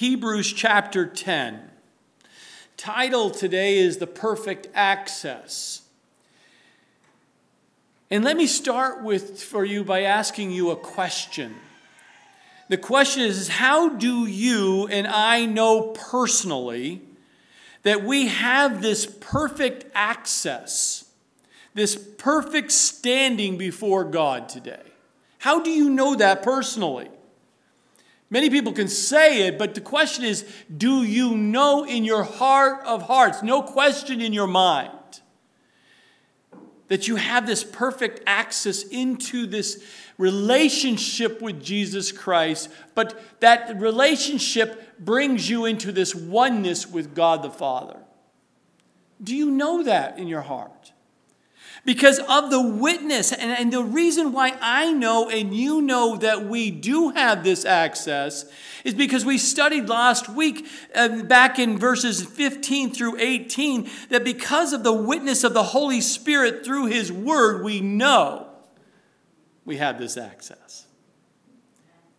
Hebrews chapter 10. Title today is The Perfect Access. And let me start with for you by asking you a question. The question is how do you and I know personally that we have this perfect access, this perfect standing before God today? How do you know that personally? Many people can say it, but the question is do you know in your heart of hearts, no question in your mind, that you have this perfect access into this relationship with Jesus Christ, but that relationship brings you into this oneness with God the Father? Do you know that in your heart? Because of the witness, and, and the reason why I know and you know that we do have this access is because we studied last week, uh, back in verses 15 through 18, that because of the witness of the Holy Spirit through His Word, we know we have this access.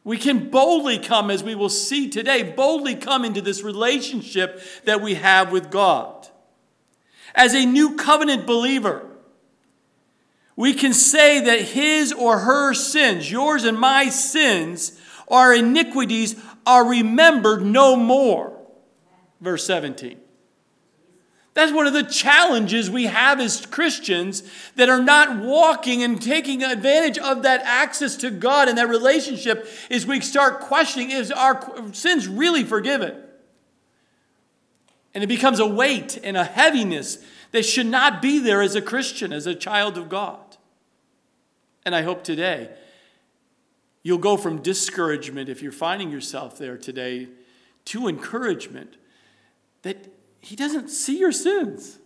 We can boldly come, as we will see today, boldly come into this relationship that we have with God. As a new covenant believer, we can say that his or her sins, yours and my sins, our iniquities are remembered no more. Verse 17. That's one of the challenges we have as Christians that are not walking and taking advantage of that access to God and that relationship is we start questioning is our sins really forgiven? And it becomes a weight and a heaviness that should not be there as a Christian, as a child of God. And I hope today you'll go from discouragement, if you're finding yourself there today, to encouragement that He doesn't see your sins.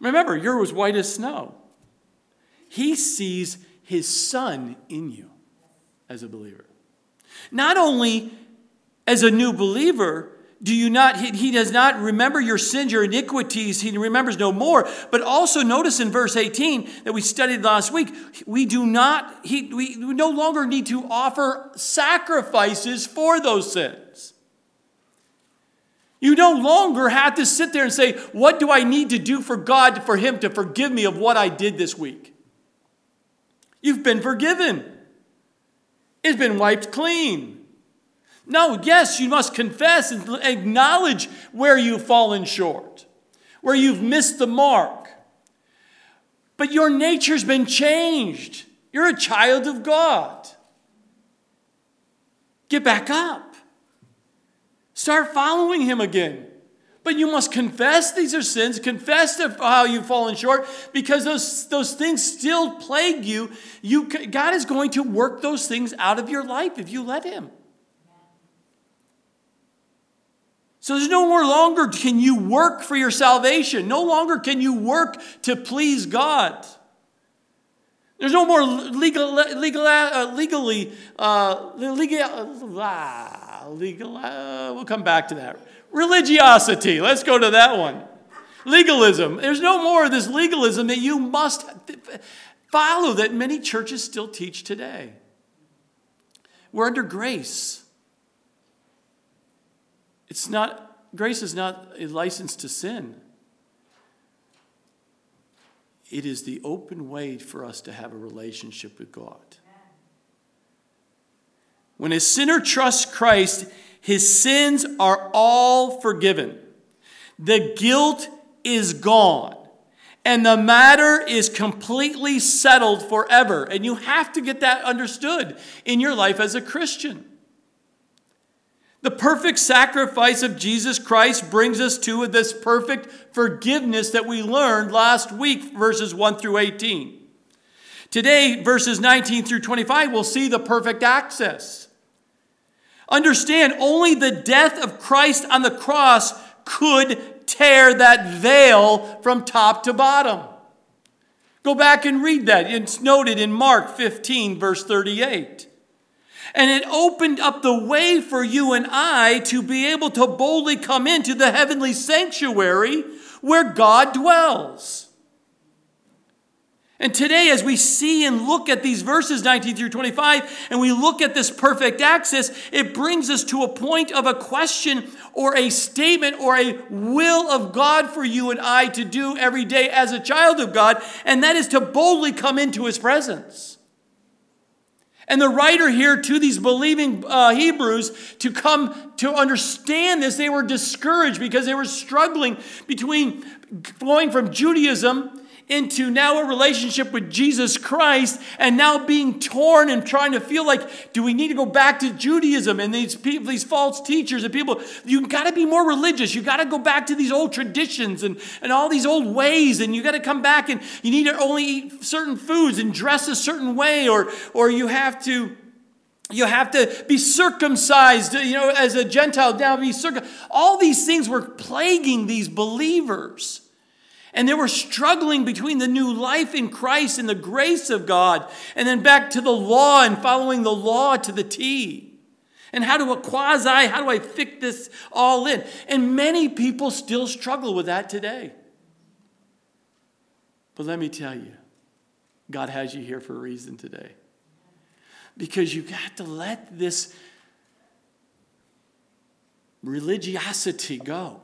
Remember, you're as white as snow. He sees His Son in you as a believer. Not only as a new believer, do you not he, he, does not remember your sins your iniquities. He remembers no more. But also notice in verse 18 that we studied last week we do not he, we, we no longer need to offer sacrifices for those sins. You no longer have to sit there and say what do i need to do for god for him to forgive me of what i did this week? You've been forgiven. It's been wiped clean no, yes, you must confess and acknowledge where you've fallen short, where you've missed the mark. But your nature's been changed. You're a child of God. Get back up. Start following Him again. But you must confess these are sins, confess how you've fallen short, because those, those things still plague you. you. God is going to work those things out of your life if you let Him. So there's no more longer can you work for your salvation. No longer can you work to please God. There's no more legal, legal, uh, legally, uh, legal, uh, legal, uh, we'll come back to that. Religiosity, let's go to that one. Legalism. There's no more of this legalism that you must follow that many churches still teach today. We're under grace. It's not, grace is not a license to sin. It is the open way for us to have a relationship with God. When a sinner trusts Christ, his sins are all forgiven. The guilt is gone. And the matter is completely settled forever. And you have to get that understood in your life as a Christian. The perfect sacrifice of Jesus Christ brings us to this perfect forgiveness that we learned last week, verses 1 through 18. Today, verses 19 through 25, we'll see the perfect access. Understand, only the death of Christ on the cross could tear that veil from top to bottom. Go back and read that. It's noted in Mark 15, verse 38. And it opened up the way for you and I to be able to boldly come into the heavenly sanctuary where God dwells. And today, as we see and look at these verses 19 through 25, and we look at this perfect access, it brings us to a point of a question or a statement or a will of God for you and I to do every day as a child of God, and that is to boldly come into his presence. And the writer here to these believing uh, Hebrews to come to understand this, they were discouraged because they were struggling between going from Judaism into now a relationship with Jesus Christ and now being torn and trying to feel like, do we need to go back to Judaism and these people, these false teachers and people? You got to be more religious. You got to go back to these old traditions and, and all these old ways. And you got to come back and you need to only eat certain foods and dress a certain way or, or you have to you have to be circumcised, you know, as a Gentile, now be circumcised. All these things were plaguing these believers. And they were struggling between the new life in Christ and the grace of God, and then back to the law and following the law to the T. And how do a quasi, how do I fit this all in? And many people still struggle with that today. But let me tell you, God has you here for a reason today. Because you got to let this religiosity go.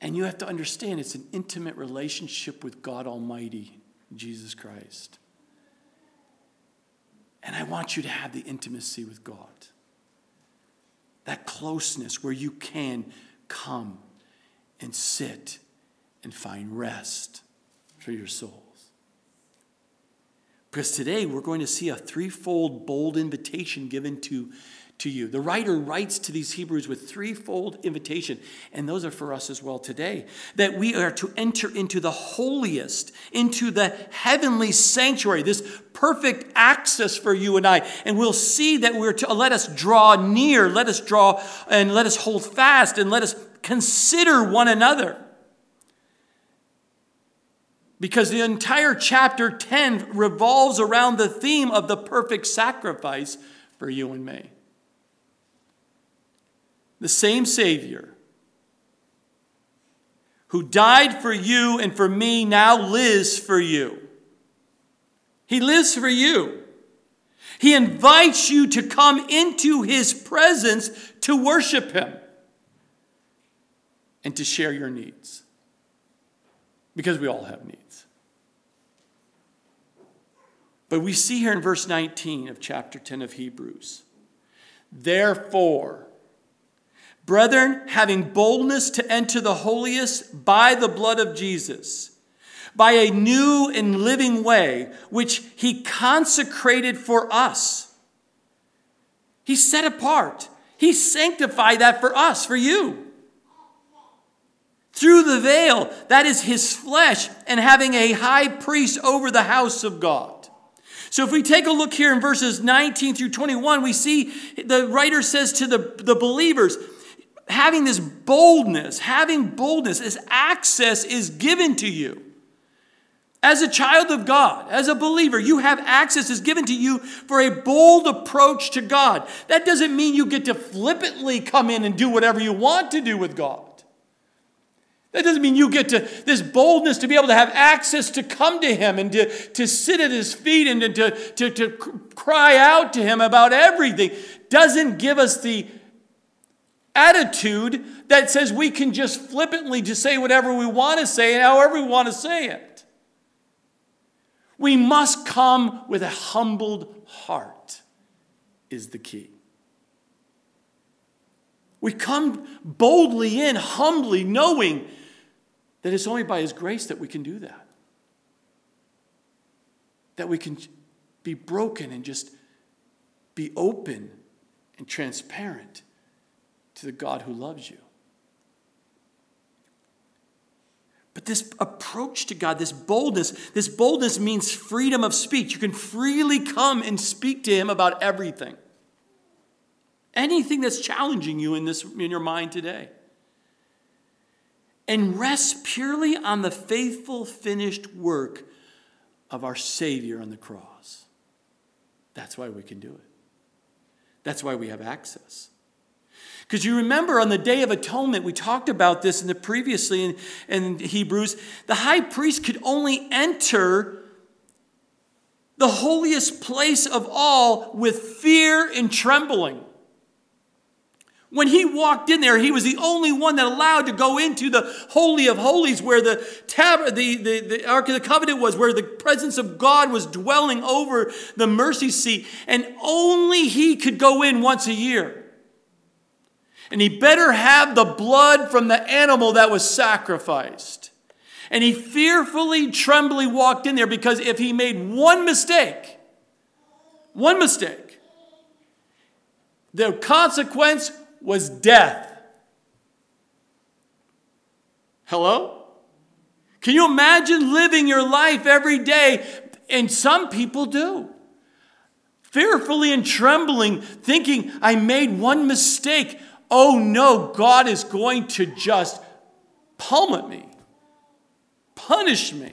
And you have to understand it's an intimate relationship with God Almighty, Jesus Christ. And I want you to have the intimacy with God. That closeness where you can come and sit and find rest for your souls. Because today we're going to see a threefold bold invitation given to to you. The writer writes to these Hebrews with threefold invitation, and those are for us as well today. That we are to enter into the holiest, into the heavenly sanctuary, this perfect access for you and I. And we'll see that we're to let us draw near, let us draw and let us hold fast, and let us consider one another. Because the entire chapter 10 revolves around the theme of the perfect sacrifice for you and me the same Savior who died for you and for me now lives for you. He lives for you. He invites you to come into his presence to worship him and to share your needs. Because we all have needs. But we see here in verse 19 of chapter 10 of Hebrews, therefore, Brethren, having boldness to enter the holiest by the blood of Jesus, by a new and living way, which he consecrated for us. He set apart. He sanctified that for us, for you. Through the veil, that is his flesh, and having a high priest over the house of God. So if we take a look here in verses 19 through 21, we see the writer says to the, the believers, having this boldness, having boldness, this access is given to you. As a child of God, as a believer, you have access is given to you for a bold approach to God. That doesn't mean you get to flippantly come in and do whatever you want to do with God. That doesn't mean you get to this boldness to be able to have access to come to Him and to, to sit at His feet and to, to, to cry out to Him about everything. Doesn't give us the attitude that says we can just flippantly just say whatever we want to say and however we want to say it. We must come with a humbled heart, is the key. We come boldly in, humbly, knowing that it's only by His grace that we can do that. That we can be broken and just be open and transparent to the God who loves you. But this approach to God, this boldness, this boldness means freedom of speech. You can freely come and speak to Him about everything. Anything that's challenging you in, this, in your mind today. And rest purely on the faithful, finished work of our Savior on the cross. That's why we can do it. That's why we have access. Because you remember on the Day of Atonement, we talked about this in the previously in, in Hebrews, the high priest could only enter the holiest place of all with fear and trembling. When he walked in there, he was the only one that allowed to go into the Holy of Holies where the, tab- the, the, the Ark of the Covenant was, where the presence of God was dwelling over the mercy seat. And only he could go in once a year. And he better have the blood from the animal that was sacrificed. And he fearfully, trembly walked in there because if he made one mistake, one mistake, the consequence was death. Hello? Can you imagine living your life every day? And some people do. Fearfully and trembling, thinking, I made one mistake. Oh no, God is going to just pummel me, punish me,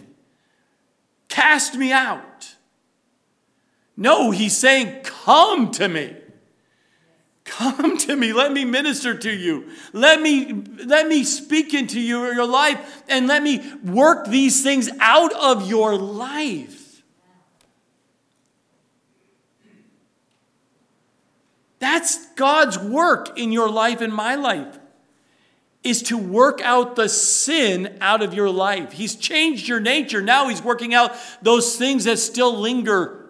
cast me out. No, he's saying, Come to me. Come to me. Let me minister to you. Let me, let me speak into your, your life and let me work these things out of your life. That's God's work in your life and my life is to work out the sin out of your life. He's changed your nature. Now he's working out those things that still linger,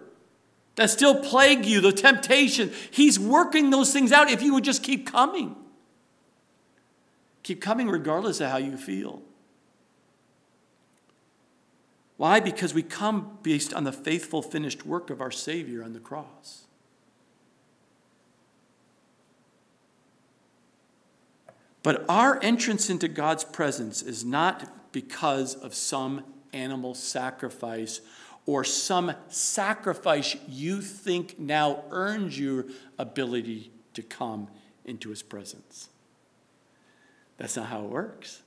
that still plague you, the temptation. He's working those things out if you would just keep coming. Keep coming regardless of how you feel. Why? Because we come based on the faithful, finished work of our Savior on the cross. But our entrance into God's presence is not because of some animal sacrifice or some sacrifice you think now earns your ability to come into his presence. That's not how it works.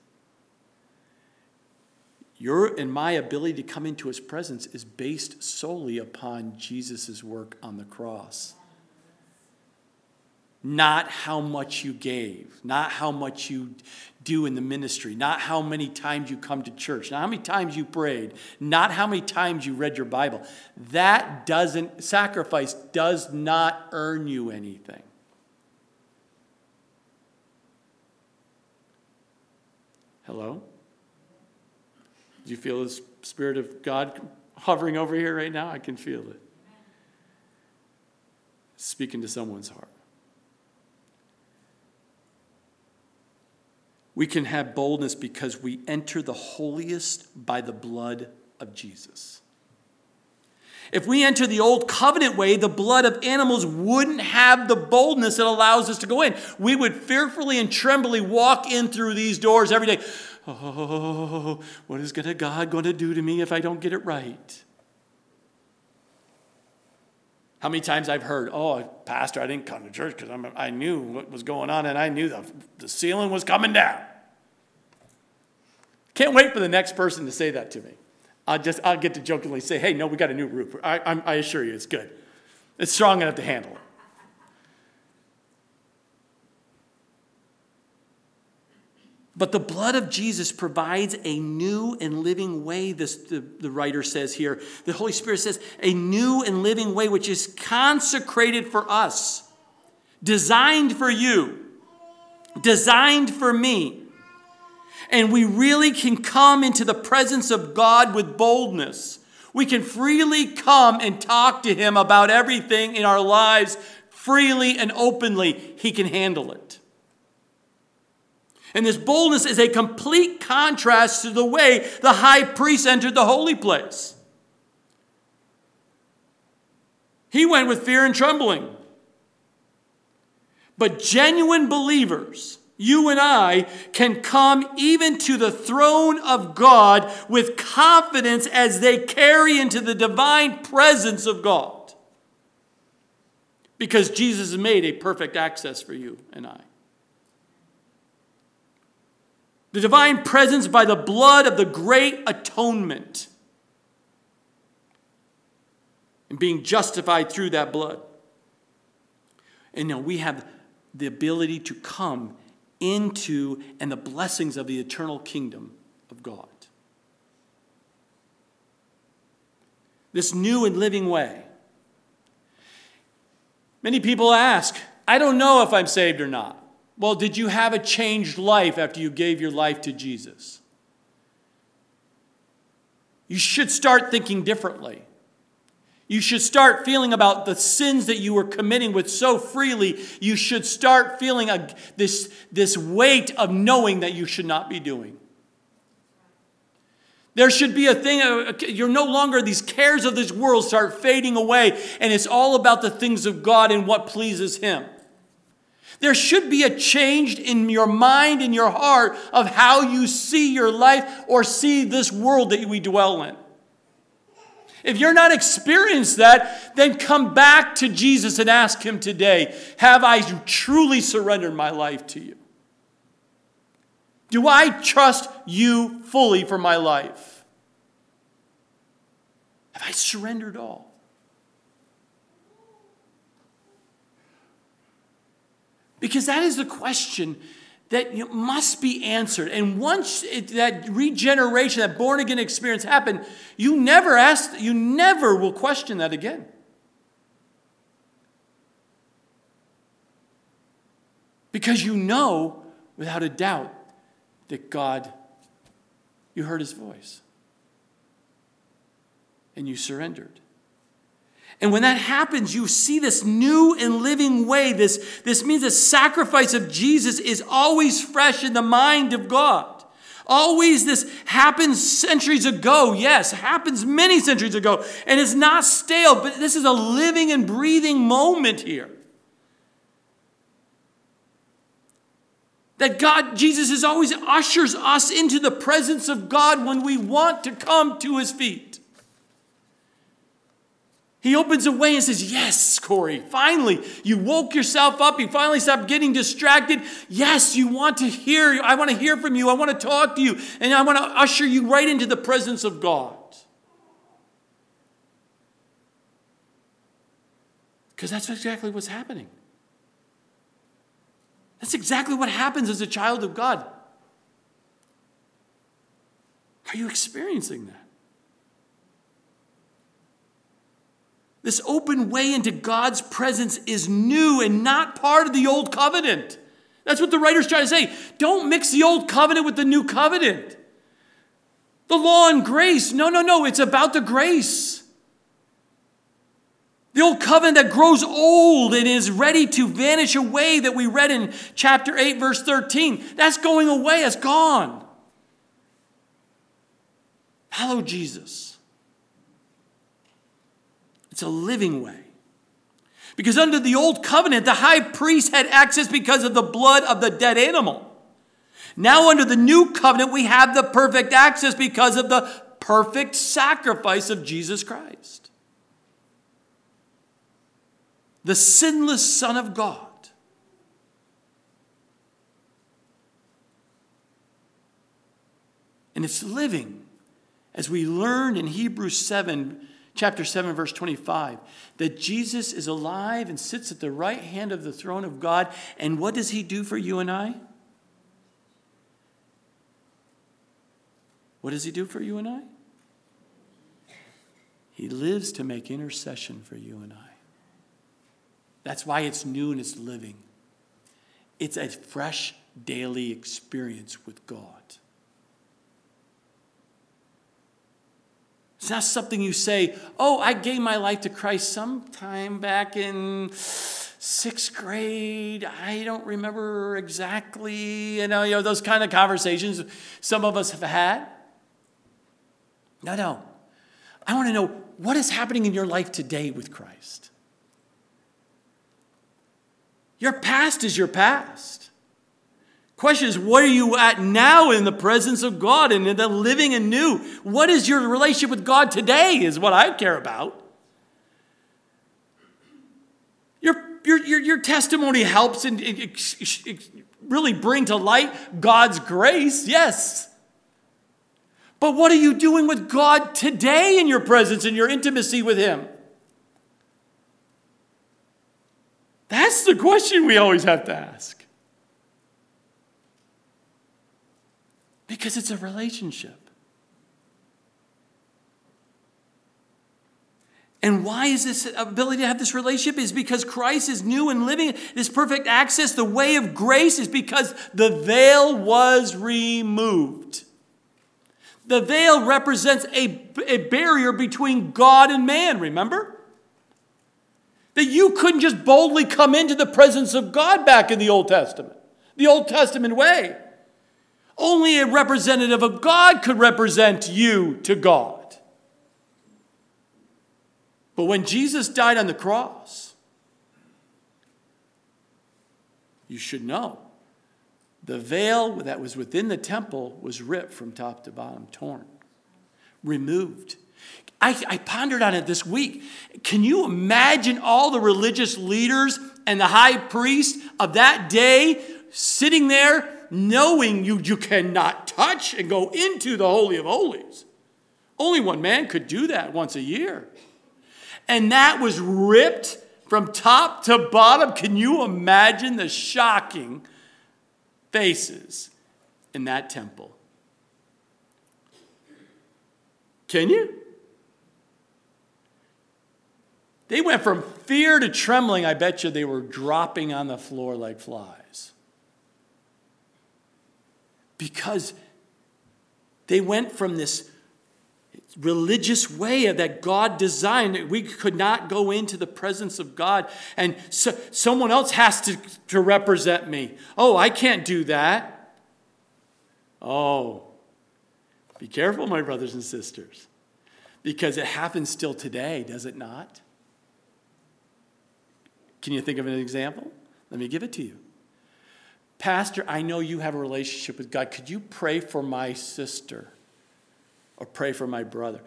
Your and my ability to come into his presence is based solely upon Jesus' work on the cross not how much you gave, not how much you do in the ministry, not how many times you come to church, not how many times you prayed, not how many times you read your Bible. That doesn't, sacrifice does not earn you anything. Hello? Do you feel the Spirit of God hovering over here right now? I can feel it. Speaking to someone's heart. We can have boldness because we enter the holiest by the blood of Jesus. If we enter the old covenant way, the blood of animals wouldn't have the boldness that allows us to go in. We would fearfully and trembly walk in through these doors every day. Oh, what is God going to do to me if I don't get it right? How many times I've heard, oh, Pastor, I didn't come to church because I knew what was going on and I knew the, the ceiling was coming down. Can't wait for the next person to say that to me. I'll just, I'll get to jokingly say, hey, no, we got a new roof. I, I, assure you, it's good. It's strong enough to handle it. But the blood of Jesus provides a new and living way, this, the, the writer says here. The Holy Spirit says, a new and living way which is consecrated for us, designed for you, designed for me and we really can come into the presence of God with boldness. We can freely come and talk to Him about everything in our lives freely and openly. He can handle it. And this boldness is a complete contrast to the way the high priest entered the holy place. He went with fear and trembling. But genuine believers, you and I can come even to the throne of God with confidence as they carry into the divine presence of God. Because Jesus made a perfect access for you and I. The divine presence by the blood of the great atonement. And being justified through that blood. And now we have the ability to come into and the blessings of the eternal kingdom of God. This new and living way. Many people ask, I don't know if I'm saved or not. Well, did you have a changed life after you gave your life to Jesus? You should start thinking differently. You should start feeling about the sins that you were committing with so freely. You should start feeling a, this, this weight of knowing that you should not be doing. There should be a thing, uh, you're no longer, these cares of this world start fading away, and it's all about the things of God and what pleases Him. There should be a change in your mind and your heart of how you see your life or see this world that we dwell in. If you're not experienced that, then come back to Jesus and ask Him today Have I truly surrendered my life to you? Do I trust you fully for my life? Have I surrendered all? Because that is the question that must be answered. And once it, that regeneration, that born again experience happened, you never ask, you never will question that again. Because you know without a doubt that God, you heard his voice and you surrendered. And when that happens, you see this new and living way. This, this means the sacrifice of Jesus is always fresh in the mind of God. Always this happens centuries ago. Yes, happens many centuries ago. And it's not stale, but this is a living and breathing moment here. That God, Jesus is always ushers us into the presence of God when we want to come to his feet. He opens a way and says, Yes, Corey, finally, you woke yourself up. You finally stopped getting distracted. Yes, you want to hear. I want to hear from you. I want to talk to you. And I want to usher you right into the presence of God. Because that's exactly what's happening. That's exactly what happens as a child of God. Are you experiencing that? This open way into God's presence is new and not part of the old covenant. That's what the writer's trying to say. Don't mix the old covenant with the new covenant. The law and grace. No, no, no. It's about the grace. The old covenant that grows old and is ready to vanish away, that we read in chapter 8, verse 13, that's going away, it's gone. Follow Jesus. It's a living way. Because under the old covenant, the high priest had access because of the blood of the dead animal. Now, under the new covenant, we have the perfect access because of the perfect sacrifice of Jesus Christ. The sinless Son of God. And it's living, as we learned in Hebrews 7 chapter 7, verse 25, that Jesus is alive and sits at the right hand of the throne of God. And what does he do for you and I? What does he do for you and I? He lives to make intercession for you and I. That's why it's new and it's living. It's a fresh daily experience with God. It's not something you say, oh, I gave my life to Christ sometime back in sixth grade. I don't remember exactly. You know, you know, those kind of conversations some of us have had. No, no. I want to know what is happening in your life today with Christ. Your past is your past. Question is, where are you at now in the presence of God and in the living anew? What is your relationship with God today, is what I care about. Your, your, your, your testimony helps and really bring to light God's grace, yes. But what are you doing with God today in your presence and your intimacy with Him? That's the question we always have to ask. Because it's a relationship. And why is this ability to have this relationship? Is because Christ is new and living, this perfect access, the way of grace is because the veil was removed. The veil represents a, a barrier between God and man, remember? That you couldn't just boldly come into the presence of God back in the Old Testament, the Old Testament way. Only a representative of God could represent you to God. But when Jesus died on the cross, you should know the veil that was within the temple was ripped from top to bottom, torn, removed. I, I, pondered on it this week. Can you imagine all the religious leaders and the high priest of that day sitting there knowing you, you cannot touch and go into the Holy of Holies? Only one man could do that once a year and that was ripped from top to bottom. Can you imagine the shocking faces in that temple? Can you? They went from fear to trembling. I bet you they were dropping on the floor like flies. Because they went from this religious way that God designed. that We could not go into the presence of God, and so, someone else has to, to represent me. Oh, I can't do that. Oh, be careful, my brothers and sisters, because it happens still today, does it not? Can you think of an example? Let me give it to you. Pastor, I know you have a relationship with God. Could you pray for my sister? or pray for my brother.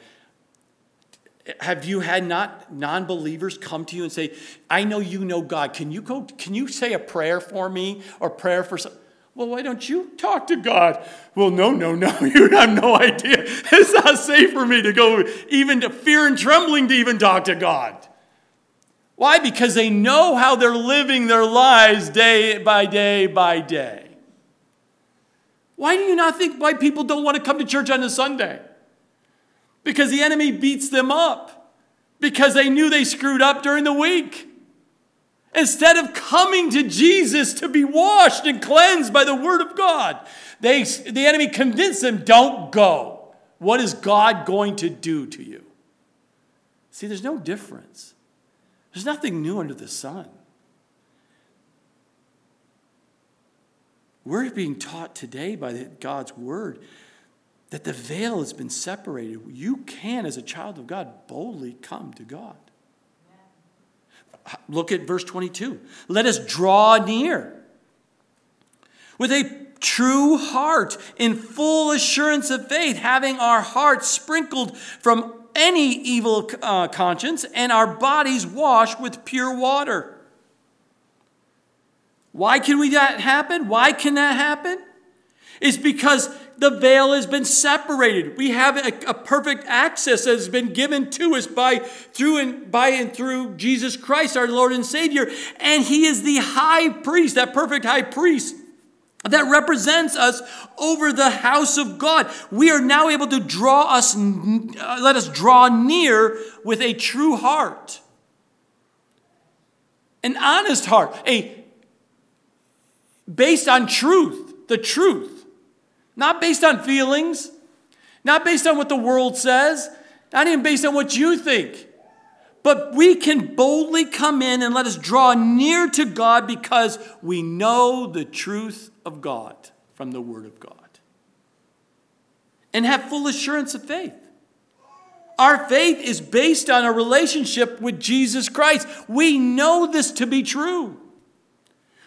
Have you had not non-believers come to you and say, "I know you know God. Can you go can you say a prayer for me or prayer for some well, why don't you talk to God? Well, no, no, no. You have no idea. It's not safe for me to go even to fear and trembling to even talk to God. Why? Because they know how they're living their lives day by day by day. Why do you not think why people don't want to come to church on a Sunday? because the enemy beats them up because they knew they screwed up during the week. Instead of coming to Jesus to be washed and cleansed by the word of God, they, the enemy convinced them, don't go. What is God going to do to you? See, there's no difference. There's nothing new under the sun. We're being taught today by God's word that the veil has been separated. You can, as a child of God, boldly come to God. Look at verse 22. Let us draw near with a true heart in full assurance of faith, having our hearts sprinkled from any evil uh, conscience and our bodies washed with pure water. Why can we that happen? Why can that happen? It's because the veil has been separated. We have a, a, perfect access that has been given to us by through and by and through Jesus Christ, our Lord and Savior. And He is the high priest, that perfect high priest that represents us over the house of God. We are now able to draw us, uh, let us draw near with a true heart, an honest heart, a based on truth, the truth. Not based on feelings, not based on what the world says, not even based on what you think. But we can boldly come in and let us draw near to God because we know the truth of God from the Word of God. And have full assurance of faith. Our faith is based on a relationship with Jesus Christ. We know this to be true.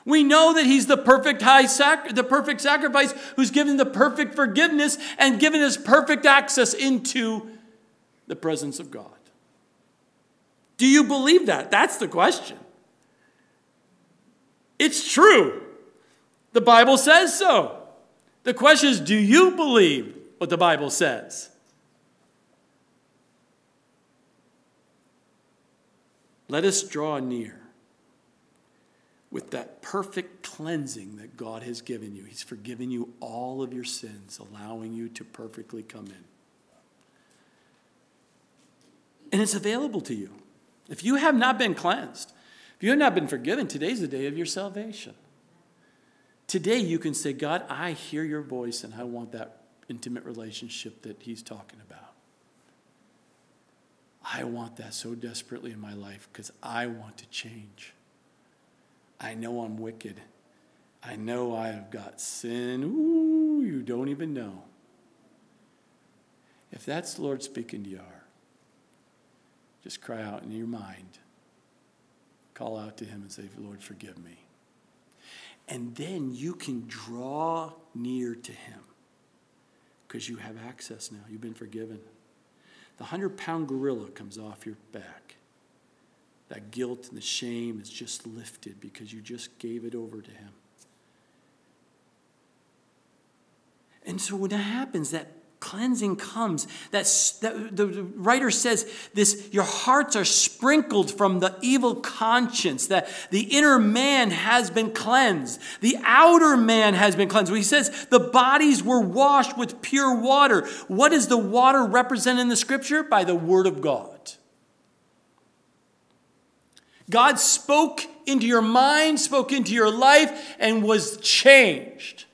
We know that he's the perfect high sac- the perfect sacrifice who's given the perfect forgiveness and given us perfect access into the presence of God. Do you believe that? That's the question. It's true. The Bible says so. The question is do you believe what the Bible says? Let us draw near with that perfect cleansing that God has given you. He's forgiven you all of your sins, allowing you to perfectly come in. And it's available to you. If you have not been cleansed, if you have not been forgiven, today's the day of your salvation. Today you can say, God, I hear your voice and I want that intimate relationship that he's talking about. I want that so desperately in my life because I want to change. I know I'm wicked. I know I have got sin. Ooh, you don't even know. If that's the Lord speaking to heart, just cry out in your mind. Call out to Him and say, Lord, forgive me. And then you can draw near to Him because you have access now. You've been forgiven. The 100 pound gorilla comes off your back. That guilt and the shame is just lifted because you just gave it over to Him. And so when that happens, that cleansing comes. That, the writer says this your hearts are sprinkled from the evil conscience, that the inner man has been cleansed, the outer man has been cleansed. He says the bodies were washed with pure water. What does the water represent in the scripture? By the word of God. God spoke into your mind, spoke into your life, and was changed.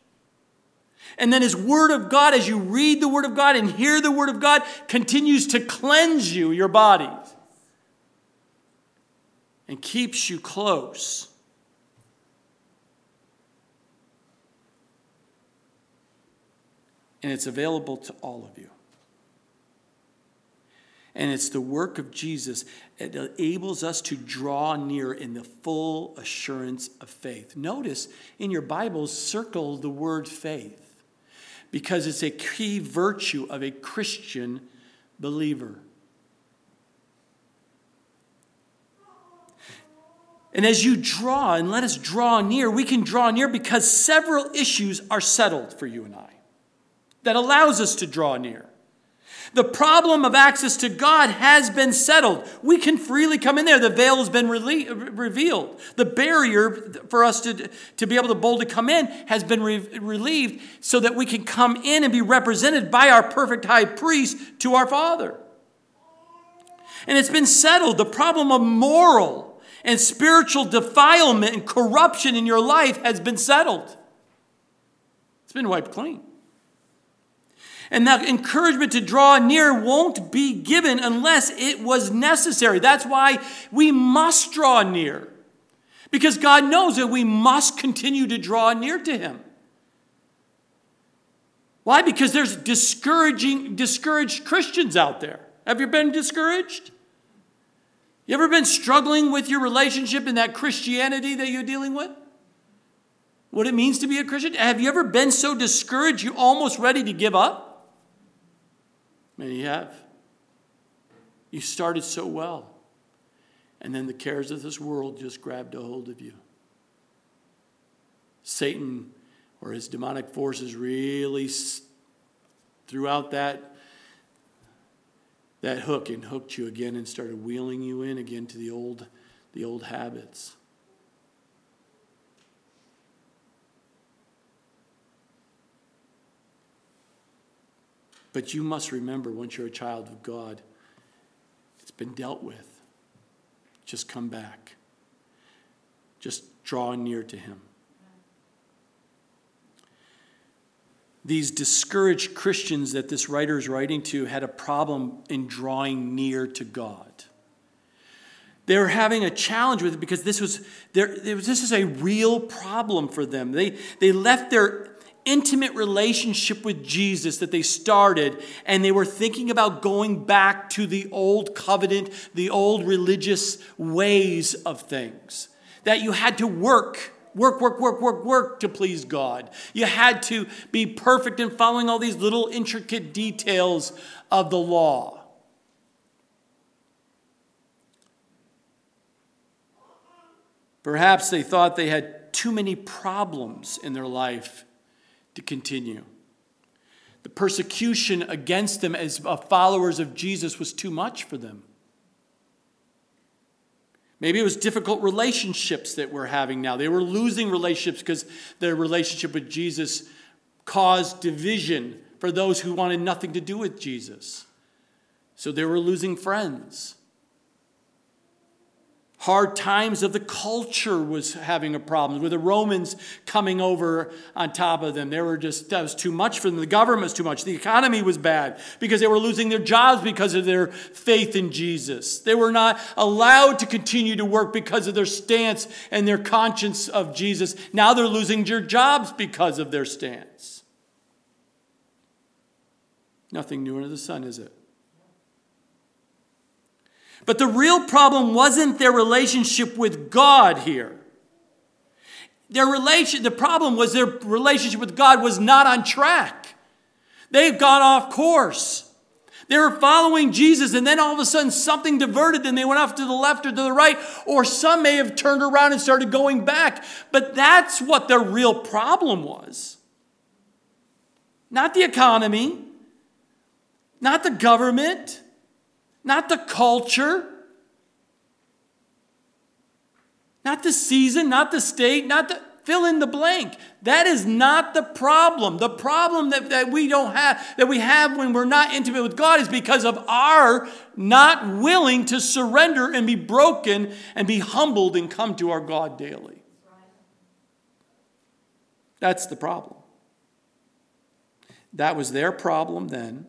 And then His Word of God, as you read the Word of God and hear the Word of God, continues to cleanse you, your body, and keeps you close. And it's available to all of you. And it's the work of Jesus that enables us to draw near in the full assurance of faith. Notice in your Bibles, circle the word faith because it's a key virtue of a Christian believer. And as you draw, and let us draw near, we can draw near because several issues are settled for you and I that allows us to draw near. The problem of access to God has been settled. We can freely come in there. The veil has been revealed. The barrier for us to, to be able to boldly come in has been re- relieved so that we can come in and be represented by our perfect high priest to our Father. And it's been settled. The problem of moral and spiritual defilement and corruption in your life has been settled. It's been wiped clean. And that encouragement to draw near won't be given unless it was necessary. That's why we must draw near. Because God knows that we must continue to draw near to Him. Why? Because there's discouraging, discouraged Christians out there. Have you been discouraged? You ever been struggling with your relationship in that Christianity that you're dealing with? What it means to be a Christian? Have you ever been so discouraged you're almost ready to give up? Many have. You started so well, and then the cares of this world just grabbed a hold of you. Satan or his demonic forces really threw out that, that hook and hooked you again and started wheeling you in again to the old, the old habits. But you must remember once you're a child of God, it's been dealt with. Just come back. Just draw near to Him. These discouraged Christians that this writer is writing to had a problem in drawing near to God. They were having a challenge with it because this was, their, this is a real problem for them. They, they left their intimate relationship with Jesus that they started, and they were thinking about going back to the old covenant, the old religious ways of things. That you had to work, work, work, work, work, work to please God. You had to be perfect in following all these little intricate details of the law. Perhaps they thought they had too many problems in their life to continue. The persecution against them as uh, followers of Jesus was too much for them. Maybe it was difficult relationships that we're having now. They were losing relationships because their relationship with Jesus caused division for those who wanted nothing to do with Jesus. So they were losing friends hard times of the culture was having a problem with the romans coming over on top of them. They were just that was too much for them. The government was too much. The economy was bad because they were losing their jobs because of their faith in jesus. They were not allowed to continue to work because of their stance and their conscience of jesus. Now they're losing their jobs because of their stance. Nothing new under the sun is it but the real problem wasn't their relationship with God here. Their relation, the problem was their relationship with God was not on track. They've gone off course. They were following Jesus, and then all of a sudden something diverted them. They went off to the left or to the right, or some may have turned around and started going back. But that's what their real problem was. Not the economy, not the government, not the culture, not the season, not the state, not the fill in the blank. That is not the problem. The problem that, that we don't have, that we have when we're not intimate with God is because of our not willing to surrender and be broken and be humbled and come to our God daily. That's the problem. That was their problem then,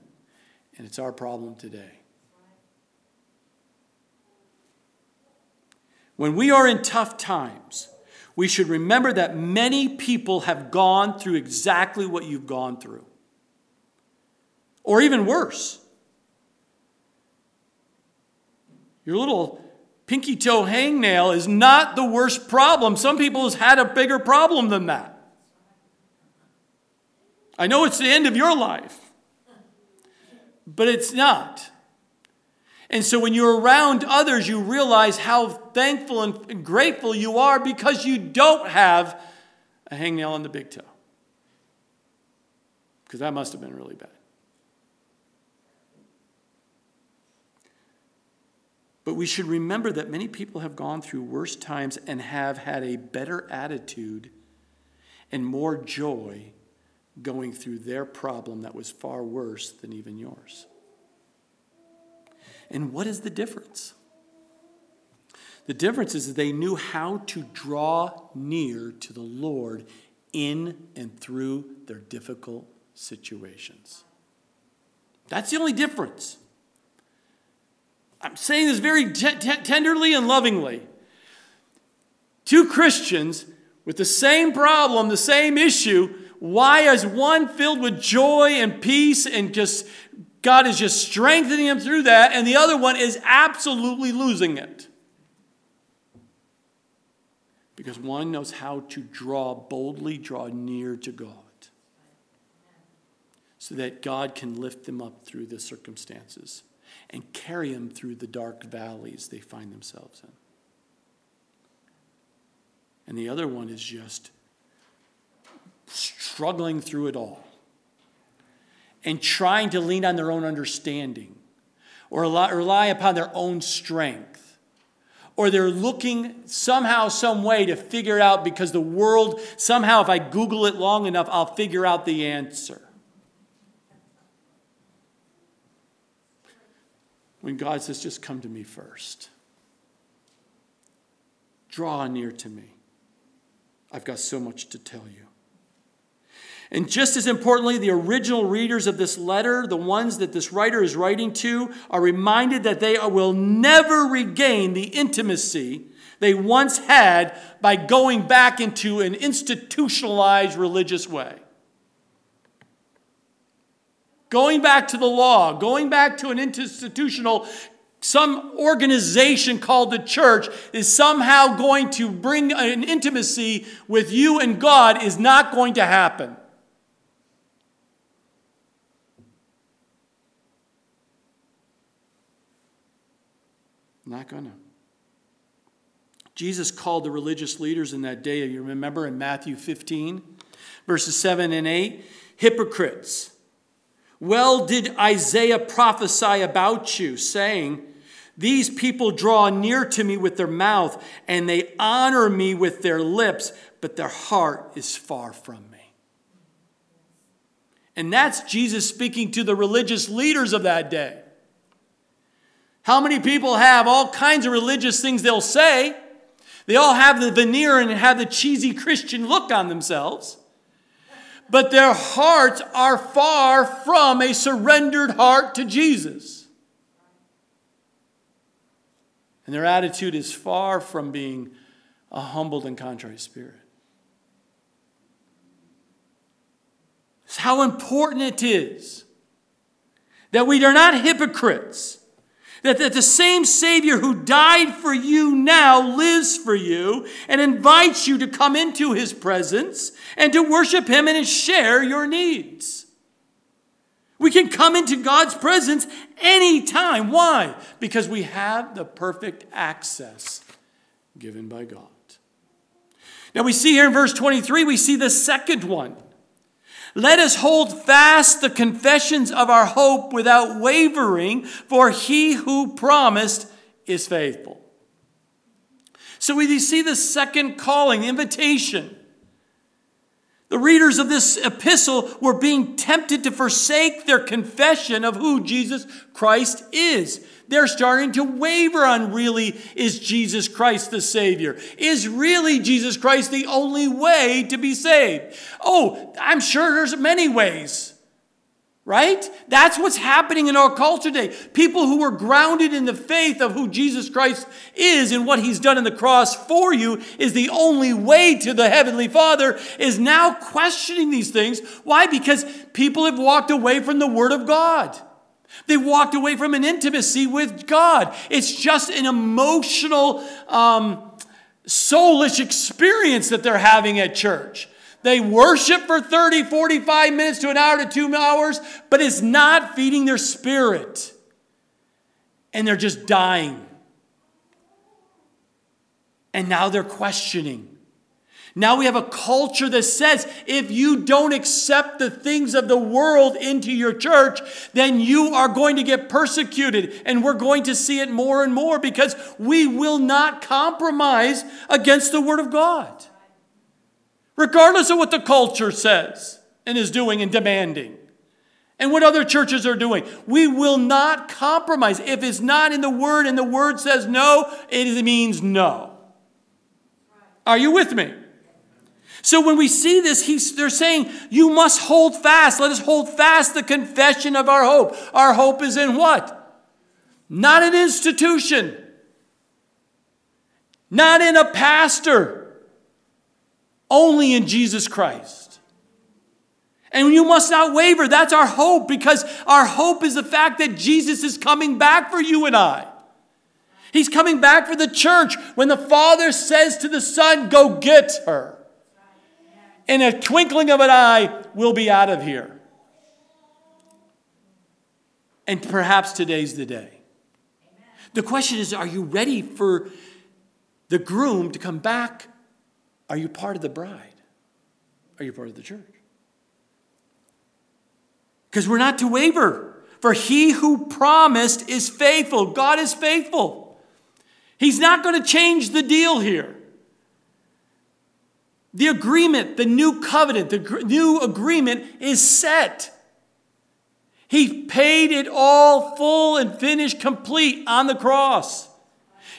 and it's our problem today. When we are in tough times, we should remember that many people have gone through exactly what you've gone through, or even worse. Your little pinky toe hangnail is not the worst problem. Some people have had a bigger problem than that. I know it's the end of your life, but it's not. And so when you're around others, you realize how thankful and grateful you are because you don't have a hangnail on the big toe. Because that must have been really bad. But we should remember that many people have gone through worse times and have had a better attitude and more joy going through their problem that was far worse than even yours. And what is the difference? The difference is that they knew how to draw near to the Lord in and through their difficult situations. That's the only difference. I'm saying this very t- t- tenderly and lovingly. Two Christians with the same problem, the same issue, why is one filled with joy and peace and just God is just strengthening him through that, and the other one is absolutely losing it. Because one knows how to draw boldly, draw near to God, so that God can lift them up through the circumstances and carry them through the dark valleys they find themselves in. And the other one is just struggling through it all and trying to lean on their own understanding or rely upon their own strength. Or they're looking somehow, some way to figure out because the world, somehow, if I Google it long enough, I'll figure out the answer. When God says, just come to me first, draw near to me. I've got so much to tell you. And just as importantly, the original readers of this letter, the ones that this writer is writing to, are reminded that they will never regain the intimacy they once had by going back into an institutionalized religious way. Going back to the law, going back to an institutional some organization called the church is somehow going to bring an intimacy with you and God is not going to happen. Not gonna. Jesus called the religious leaders in that day, you remember in Matthew 15, verses 7 and 8, hypocrites. Well, did Isaiah prophesy about you, saying, These people draw near to me with their mouth, and they honor me with their lips, but their heart is far from me. And that's Jesus speaking to the religious leaders of that day. How many people have all kinds of religious things they'll say? They all have the veneer and have the cheesy Christian look on themselves. But their hearts are far from a surrendered heart to Jesus. And their attitude is far from being a humbled and contrite spirit. It's how important it is that we are not hypocrites. That, that the same Savior who died for you now lives for you and invites you to come into his presence and to worship him and share your needs. We can come into God's presence anytime. Why? Because we have the perfect access given by God. Now we see here in verse 23, we see the second one. Let us hold fast the confessions of our hope without wavering, for he who promised is faithful. So we see the second calling, invitation. The readers of this epistle were being tempted to forsake their confession of who Jesus Christ is. They're starting to waver on really is Jesus Christ the Savior? Is really Jesus Christ the only way to be saved? Oh, I'm sure there's many ways. Right? That's what's happening in our culture today. People who were grounded in the faith of who Jesus Christ is and what he's done in the cross for you is the only way to the Heavenly Father is now questioning these things. Why? Because people have walked away from the Word of God. They walked away from an intimacy with God. It's just an emotional, um, soulish experience that they're having at church. They worship for 30, 45 minutes to an hour to two hours, but it's not feeding their spirit. And they're just dying. And now they're questioning. Now we have a culture that says if you don't accept the things of the world into your church, then you are going to get persecuted. And we're going to see it more and more because we will not compromise against the Word of God regardless of what the culture says and is doing and demanding and what other churches are doing. We will not compromise. If it's not in the Word and the Word says no, it means no. Are you with me? So when we see this, he's, they're saying, You must hold fast. Let us hold fast the confession of our hope. Our hope is in what? Not an institution, not in a pastor only in Jesus Christ. And you must not waver. That's our hope because our hope is the fact that Jesus is coming back for you and I. He's coming back for the church when the Father says to the Son, Go get her. In a twinkling of an eye, we'll be out of here. And perhaps today's the day. The question is are you ready for the groom to come back are you part of the bride? Are you part of the church? Because we're not to waver. For he who promised is faithful. God is faithful. He's not going to change the deal here. The agreement, the new covenant, the new agreement is set. He paid it all full and finished, complete on the cross.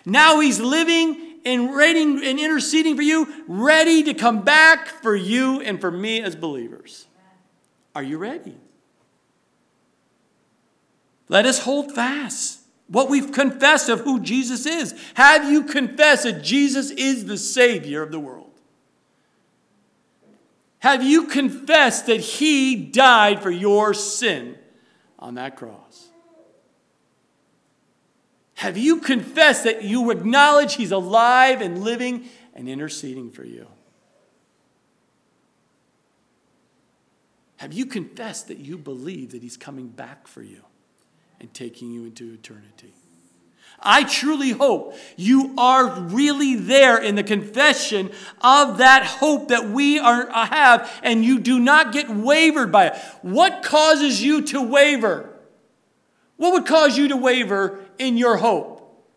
Now he's living and waiting and interceding for you, ready to come back for you and for me as believers. Are you ready? Let us hold fast what we've confessed of who Jesus is. Have you confessed that Jesus is the Savior of the world? Have you confessed that He died for your sin on that cross? Have you confessed that you acknowledge He's alive and living and interceding for you? Have you confessed that you believe that He's coming back for you and taking you into eternity? I truly hope you are really there in the confession of that hope that we are, uh, have and you do not get wavered by it. What causes you to waver? What would cause you to waver in your hope?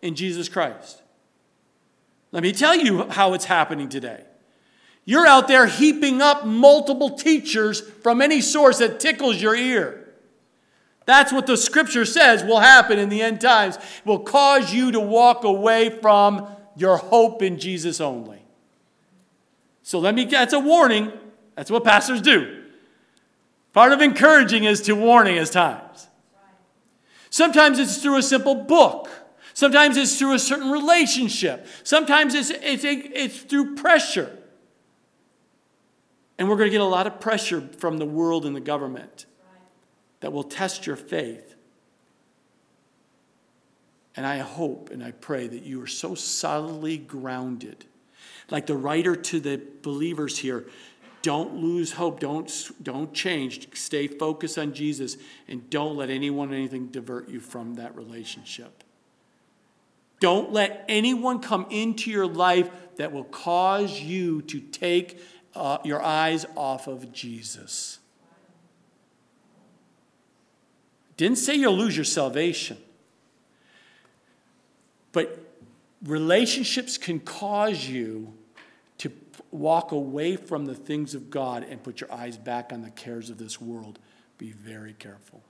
in Jesus Christ. Let me tell you how it's happening today. You're out there heaping up multiple teachers from any source that tickles your ear. That's what the scripture says will happen in the end times. Will cause you to walk away from your hope in Jesus only. So let me, that's a warning. That's what pastors do. Part of encouraging is to warning as times. Sometimes it's through a simple book. Sometimes it's through a certain relationship. Sometimes it's, it's, it's through pressure. And we're going to get a lot of pressure from the world and the government that will test your faith. And I hope and I pray that you are so solidly grounded. Like the writer to the believers here, don't lose hope. Don't, don't change. Stay focused on Jesus and don't let anyone anything divert you from that relationship. Don't let anyone come into your life that will cause you to take uh, your eyes off of Jesus. Didn't say you'll lose your salvation. But relationships can cause you walk away from the things of God and put your eyes back on the cares of this world. Be very careful.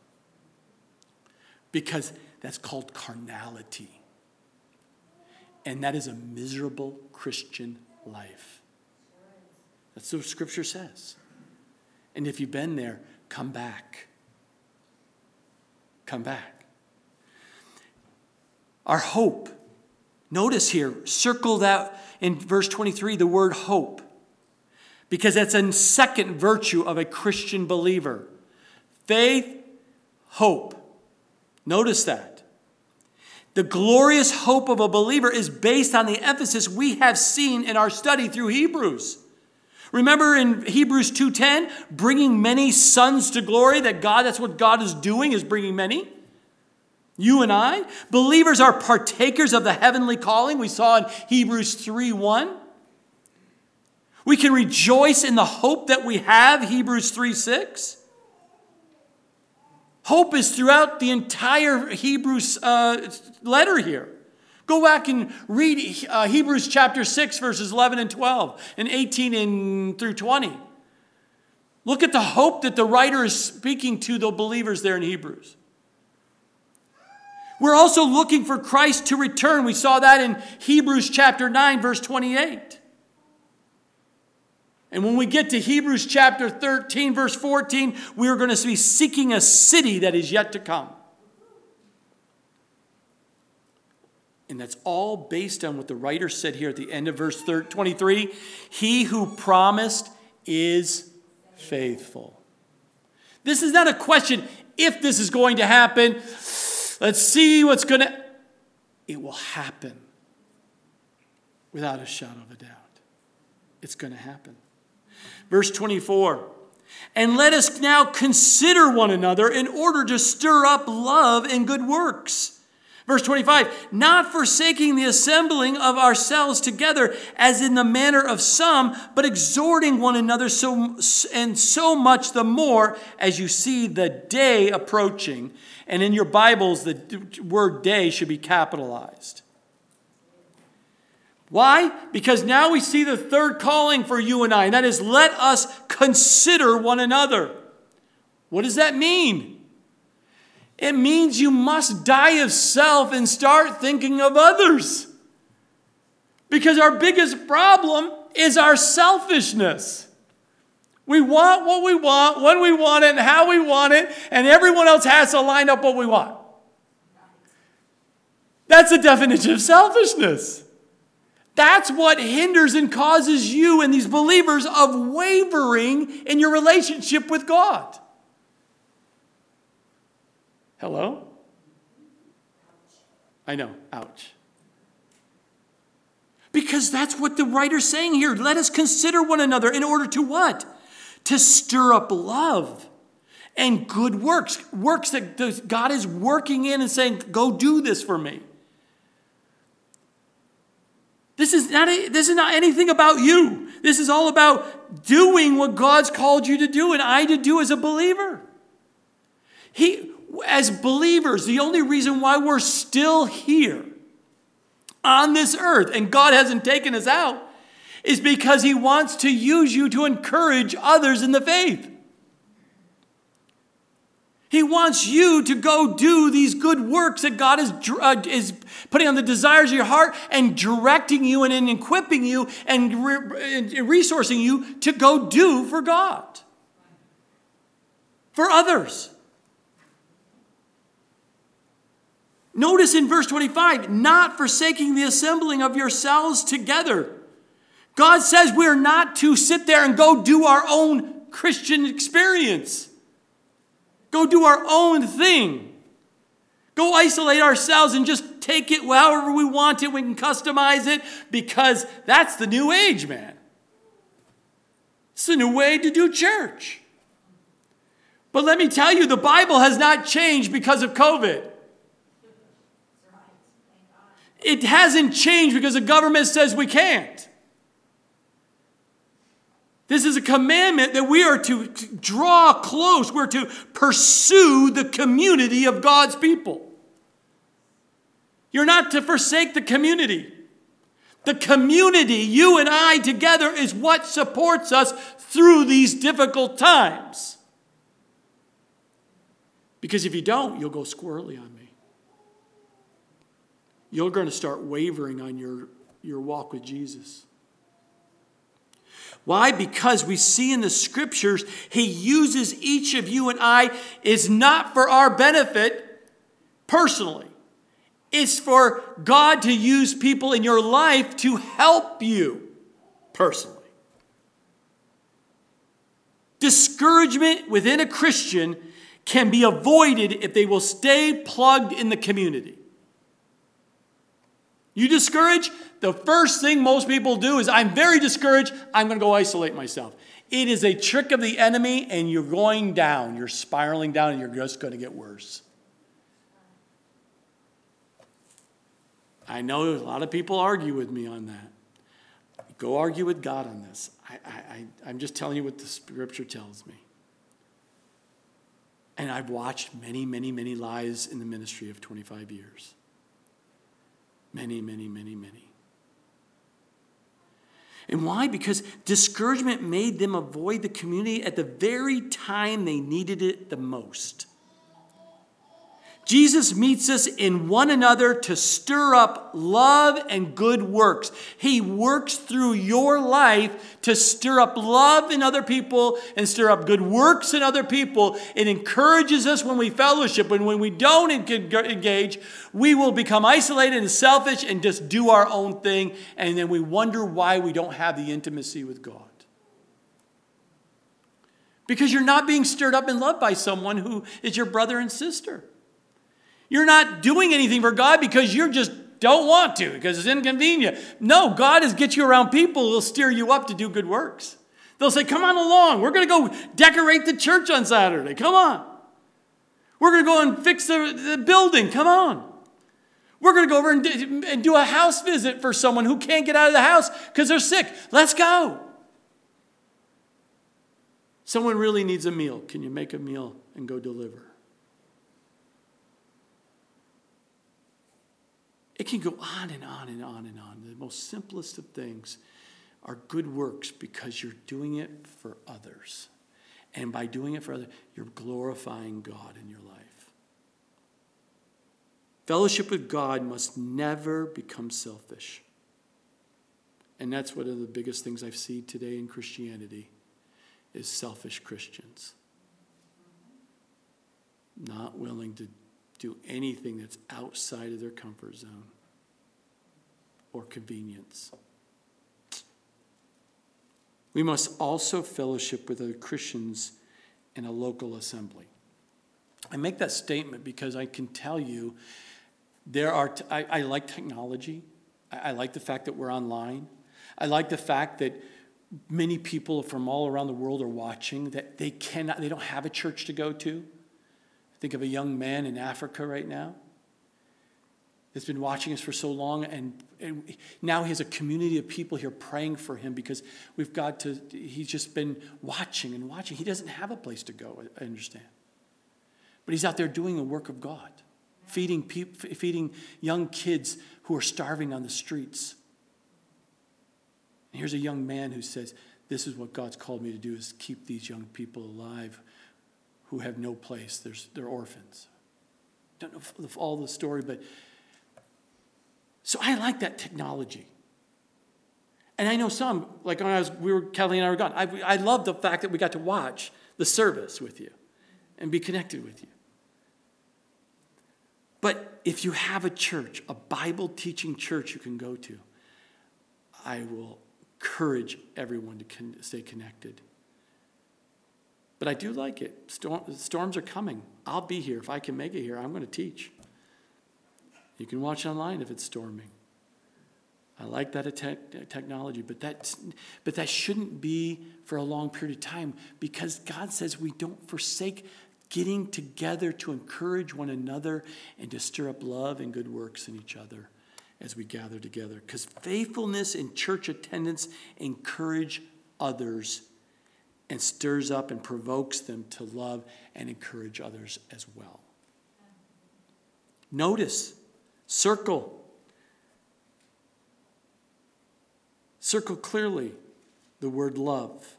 Because that's called carnality. And that is a miserable Christian life. That's what Scripture says. And if you've been there, come back. Come back. Our hope. Notice here, circle that in verse 23, the word hope, because that's a second virtue of a Christian believer faith, hope. Notice that. The glorious hope of a believer is based on the emphasis we have seen in our study through Hebrews. Remember in Hebrews 2:10, bringing many sons to glory that God that's what God is doing is bringing many. You and I, believers are partakers of the heavenly calling we saw in Hebrews 3 1. We can rejoice in the hope that we have, Hebrews 3 6. Hope is throughout the entire Hebrews uh, letter here. Go back and read uh, Hebrews chapter 6, verses 11 and 12, and 18 and through 20. Look at the hope that the writer is speaking to the believers there in Hebrews. We're also looking for Christ to return. We saw that in Hebrews chapter 9, verse 28. And when we get to Hebrews chapter 13, verse 14, we are going to be seeking a city that is yet to come. And that's all based on what the writer said here at the end of verse 23 He who promised is faithful. This is not a question if this is going to happen. Let's see what's going to. It will happen without a shadow of a doubt. It's going to happen. Verse 24. And let us now consider one another in order to stir up love and good works Verse 25, not forsaking the assembling of ourselves together as in the manner of some, but exhorting one another so and so much the more as you see the day approaching. And in your Bibles, the word day should be capitalized. Why? Because now we see the third calling for you and I, and that is let us consider one another. What does that mean? It means you must die of self and start thinking of others. Because our biggest problem is our selfishness. We want what we want, when we want it, and how we want it, and everyone else has to line up what we want. That's the definition of selfishness. That's what hinders and causes you and these believers of wavering in your relationship with God. Hello? I know, ouch. Because that's what the writer's saying here. Let us consider one another in order to what? To stir up love and good works. Works that God is working in and saying, go do this for me. This is, not a, this is not anything about you. This is all about doing what God's called you to do and I to do as a believer. He, as believers, the only reason why we're still here on this earth, and God hasn't taken us out, is because He wants to use you to encourage others in the faith. He wants you to go do these good works that God is, uh, is putting on the desires of your heart and directing you and, equipping you and, re- and resourcing you to go do for God, for others. Notice in verse 25, not forsaking the assembling of yourselves together. God says we're not to sit there and go do our own Christian experience, go do our own thing. Go isolate ourselves and just take it however we want it. We can customize it because that's the new age, man. It's a new way to do church. But let me tell you, the Bible has not changed because of COVID. It hasn't changed because the government says we can't. This is a commandment that we are to draw close, we're to pursue the community of God's people. You're not to forsake the community. The community, you and I together, is what supports us through these difficult times. Because if you don't, you'll go squirrely on you're going to start wavering on your, your walk with Jesus. Why? Because we see in the scriptures, he uses each of you and I is not for our benefit personally. It's for God to use people in your life to help you personally. Discouragement within a Christian can be avoided if they will stay plugged in the community. You discouraged? The first thing most people do is, I'm very discouraged, I'm going to go isolate myself. It is a trick of the enemy, and you're going down. You're spiraling down, and you're just going to get worse. I know a lot of people argue with me on that. Go argue with God on this. I, I, I'm just telling you what the scripture tells me. And I've watched many, many, many lies in the ministry of 25 years. Many, many, many, many. And why? Because discouragement made them avoid the community at the very time they needed it the most. Jesus meets us in one another to stir up love and good works. He works through your life to stir up love in other people and stir up good works in other people. It encourages us when we fellowship, and when we don't engage, we will become isolated and selfish and just do our own thing, and then we wonder why we don't have the intimacy with God. Because you're not being stirred up in love by someone who is your brother and sister. You're not doing anything for God because you just don't want to, because it's inconvenient. No, God is get you around people who will steer you up to do good works. They'll say, Come on along. We're going to go decorate the church on Saturday. Come on. We're going to go and fix the, the building. Come on. We're going to go over and and do a house visit for someone who can't get out of the house because they're sick. Let's go. Someone really needs a meal. Can you make a meal and go deliver? It can go on and on and on and on. The most simplest of things are good works because you're doing it for others. And by doing it for others, you're glorifying God in your life. Fellowship with God must never become selfish. And that's one of the biggest things I've seen today in Christianity is selfish Christians. Not willing to do anything that's outside of their comfort zone or convenience. We must also fellowship with other Christians in a local assembly. I make that statement because I can tell you there are, t- I, I like technology. I, I like the fact that we're online. I like the fact that many people from all around the world are watching, that they cannot, they don't have a church to go to. Think of a young man in Africa right now that's been watching us for so long, and, and, now he has a community of people here praying for him because we've got to, he's just been watching and watching. He doesn't have a place to go, I understand. But he's out there doing the work of God. feeding, people, feeding young kids who are starving on the streets. And here's a young man who says, This is what God's called me to do is keep these young people alive who have no place. There's, they're orphans. Don't know all the story, but so I like that technology. And I know some, like when I was, we were, Kelly and I were gone. I, I love the fact that we got to watch the service with you and be connected with you. But if you have a church, a Bible teaching church you can go to, I will encourage everyone to con- stay connected. But I do like it. Storm, storms are coming. I'll be here. If I can make it here, I'm going to teach. You can watch online if it's storming. I like that te- technology, but, that's, but that shouldn't be for a long period of time because God says we don't forsake getting together to encourage one another and to stir up love and good works in each other as we gather together. Because faithfulness in church attendance encourage others and stirs up and provokes them to love and encourage others as well. Notice, circle. Circle clearly the word love,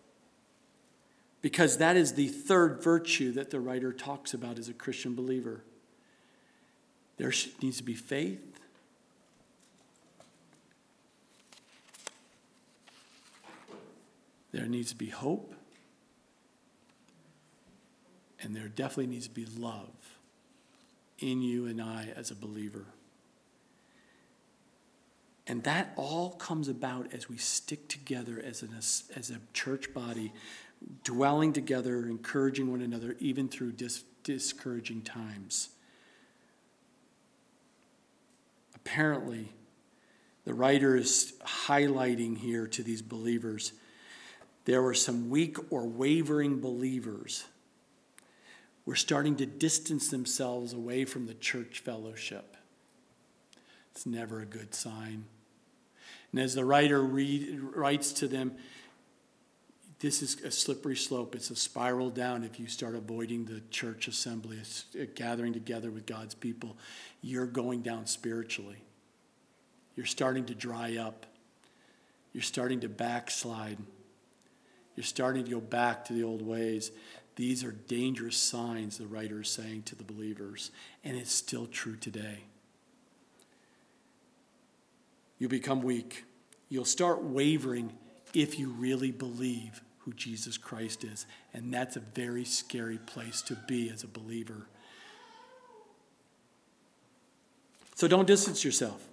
because that is the third virtue that the writer talks about as a Christian believer. There needs to be faith. There needs to be hope. And there definitely needs to be love in you and I as a believer. And that all comes about as we stick together as, an, as a church body, dwelling together, encouraging one another, even through dis, discouraging times. Apparently, the writer is highlighting here to these believers there were some weak or wavering believers were starting to distance themselves away from the church fellowship. It's never a good sign. And as the writer read, writes to them, this is a slippery slope. It's a spiral down if you start avoiding the church assembly, uh, gathering together with God's people. You're going down spiritually. You're starting to dry up. You're starting to backslide. You're starting to go back to the old ways. These are dangerous signs, the writer is saying to the believers, and it's still true today. You become weak. You'll start wavering if you really believe who Jesus Christ is. And that's a very scary place to be as a believer. So don't distance yourself.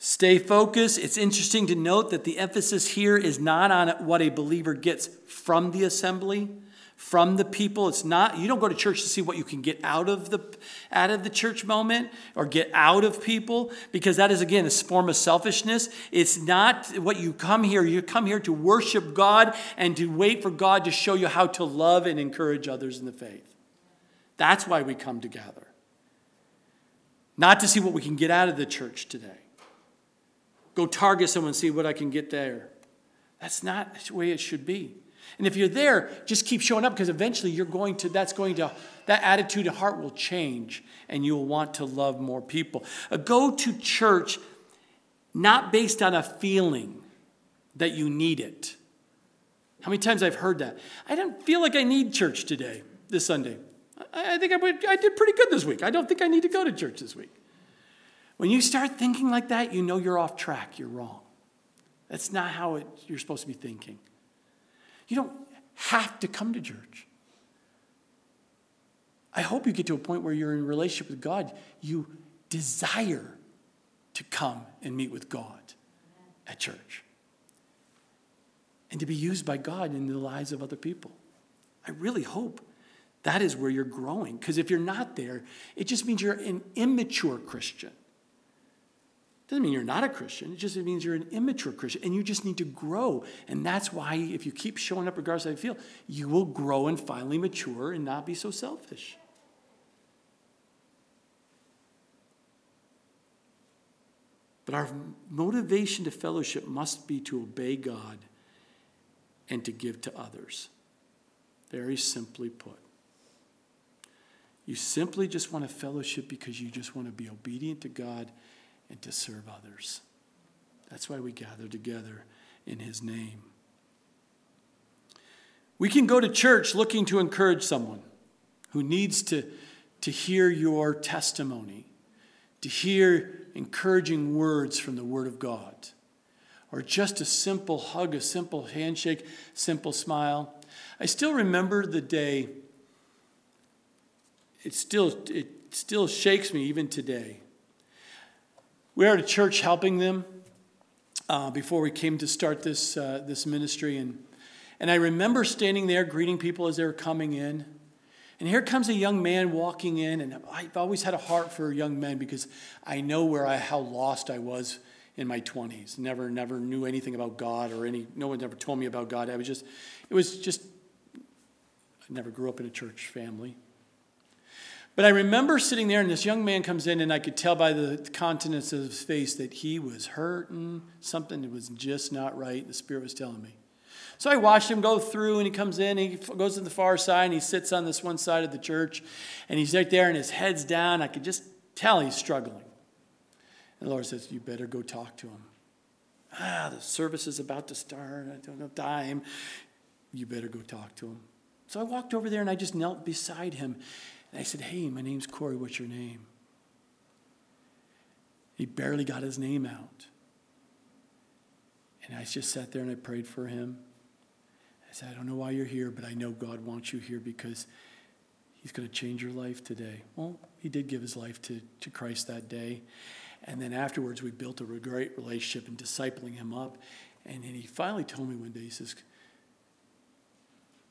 Stay focused. It's interesting to note that the emphasis here is not on what a believer gets from the assembly, from the people. It's not, you don't go to church to see what you can get out of the out of the church moment or get out of people, because that is again a form of selfishness. It's not what you come here. You come here to worship God and to wait for God to show you how to love and encourage others in the faith. That's why we come together. Not to see what we can get out of the church today. Go target someone see what I can get there. That's not the way it should be. And if you're there, just keep showing up because eventually you're going to, that's going to, that attitude of heart will change and you'll want to love more people. Uh, go to church not based on a feeling that you need it. How many times I've heard that? I don't feel like I need church today, this Sunday. I, I think I, would, I did pretty good this week. I don't think I need to go to church this week. When you start thinking like that, you know you're off track. You're wrong. That's not how it, you're supposed to be thinking. You don't have to come to church. I hope you get to a point where you're in relationship with God. You desire to come and meet with God at church and to be used by God in the lives of other people. I really hope that is where you're growing. Because if you're not there, it just means you're an immature Christian. Doesn't mean you're not a Christian. It just means you're an immature Christian and you just need to grow. And that's why, if you keep showing up regardless of how you feel, you will grow and finally mature and not be so selfish. But our motivation to fellowship must be to obey God and to give to others. Very simply put. You simply just want to fellowship because you just want to be obedient to God and to serve others. That's why we gather together in His name. We can go to church looking to encourage someone who needs to, to hear your testimony, to hear encouraging words from the Word of God, or just a simple hug, a simple handshake, simple smile. I still remember the day. It still, it still shakes me even today. We were at a church helping them uh, before we came to start this, uh, this ministry. And, and I remember standing there greeting people as they were coming in. And here comes a young man walking in, and I've always had a heart for young men because I know where I, how lost I was in my 20s. Never, never knew anything about God or any, no one ever told me about God. I was just, it was just, I never grew up in a church family. But I remember sitting there, and this young man comes in, and I could tell by the countenance of his face that he was hurting. Something was just not right. The Spirit was telling me. So I watched him go through, and he comes in, he goes to the far side, and he sits on this one side of the church, and he's right there, and his head's down. I could just tell he's struggling. And the Lord says, You better go talk to him. Ah, the service is about to start. I don't have time. You better go talk to him. So I walked over there and I just knelt beside him. And I said, Hey, my name's Corey. What's your name? He barely got his name out. And I just sat there and I prayed for him. I said, I don't know why you're here, but I know God wants you here because He's going to change your life today. Well, he did give his life to, to Christ that day. And then afterwards, we built a great relationship and discipling him up. And then he finally told me one day, he says,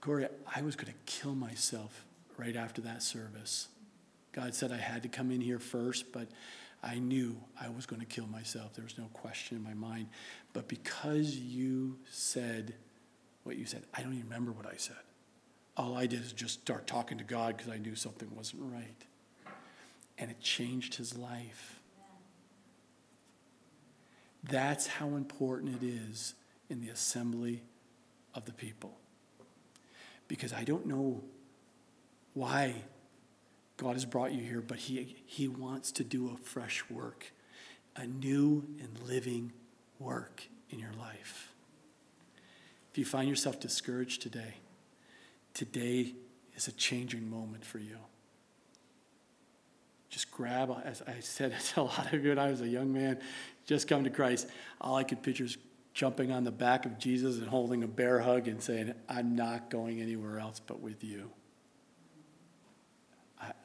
Corey, I was going to kill myself right after that service. God said I had to come in here first, but I knew I was going to kill myself. There was no question in my mind. But because you said what you said, I don't even remember what I said. All I did is just start talking to God because I knew something wasn't right. And it changed his life. That's how important it is in the assembly of the people. Because I don't know why God has brought you here, but He, he wants to do a fresh work, a new and living work in your life. If you find yourself discouraged today, today is a changing moment for you. Just grab, as I said to a lot of you when I was a young man, just come to Christ. All I could picture is jumping on the back of Jesus and holding a bear hug and saying, I'm not going anywhere else but with you.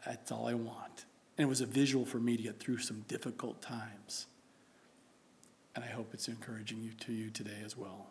That's all I want. And it was a visual for me to get through some difficult times. And I hope it's encouraging you to you today as well.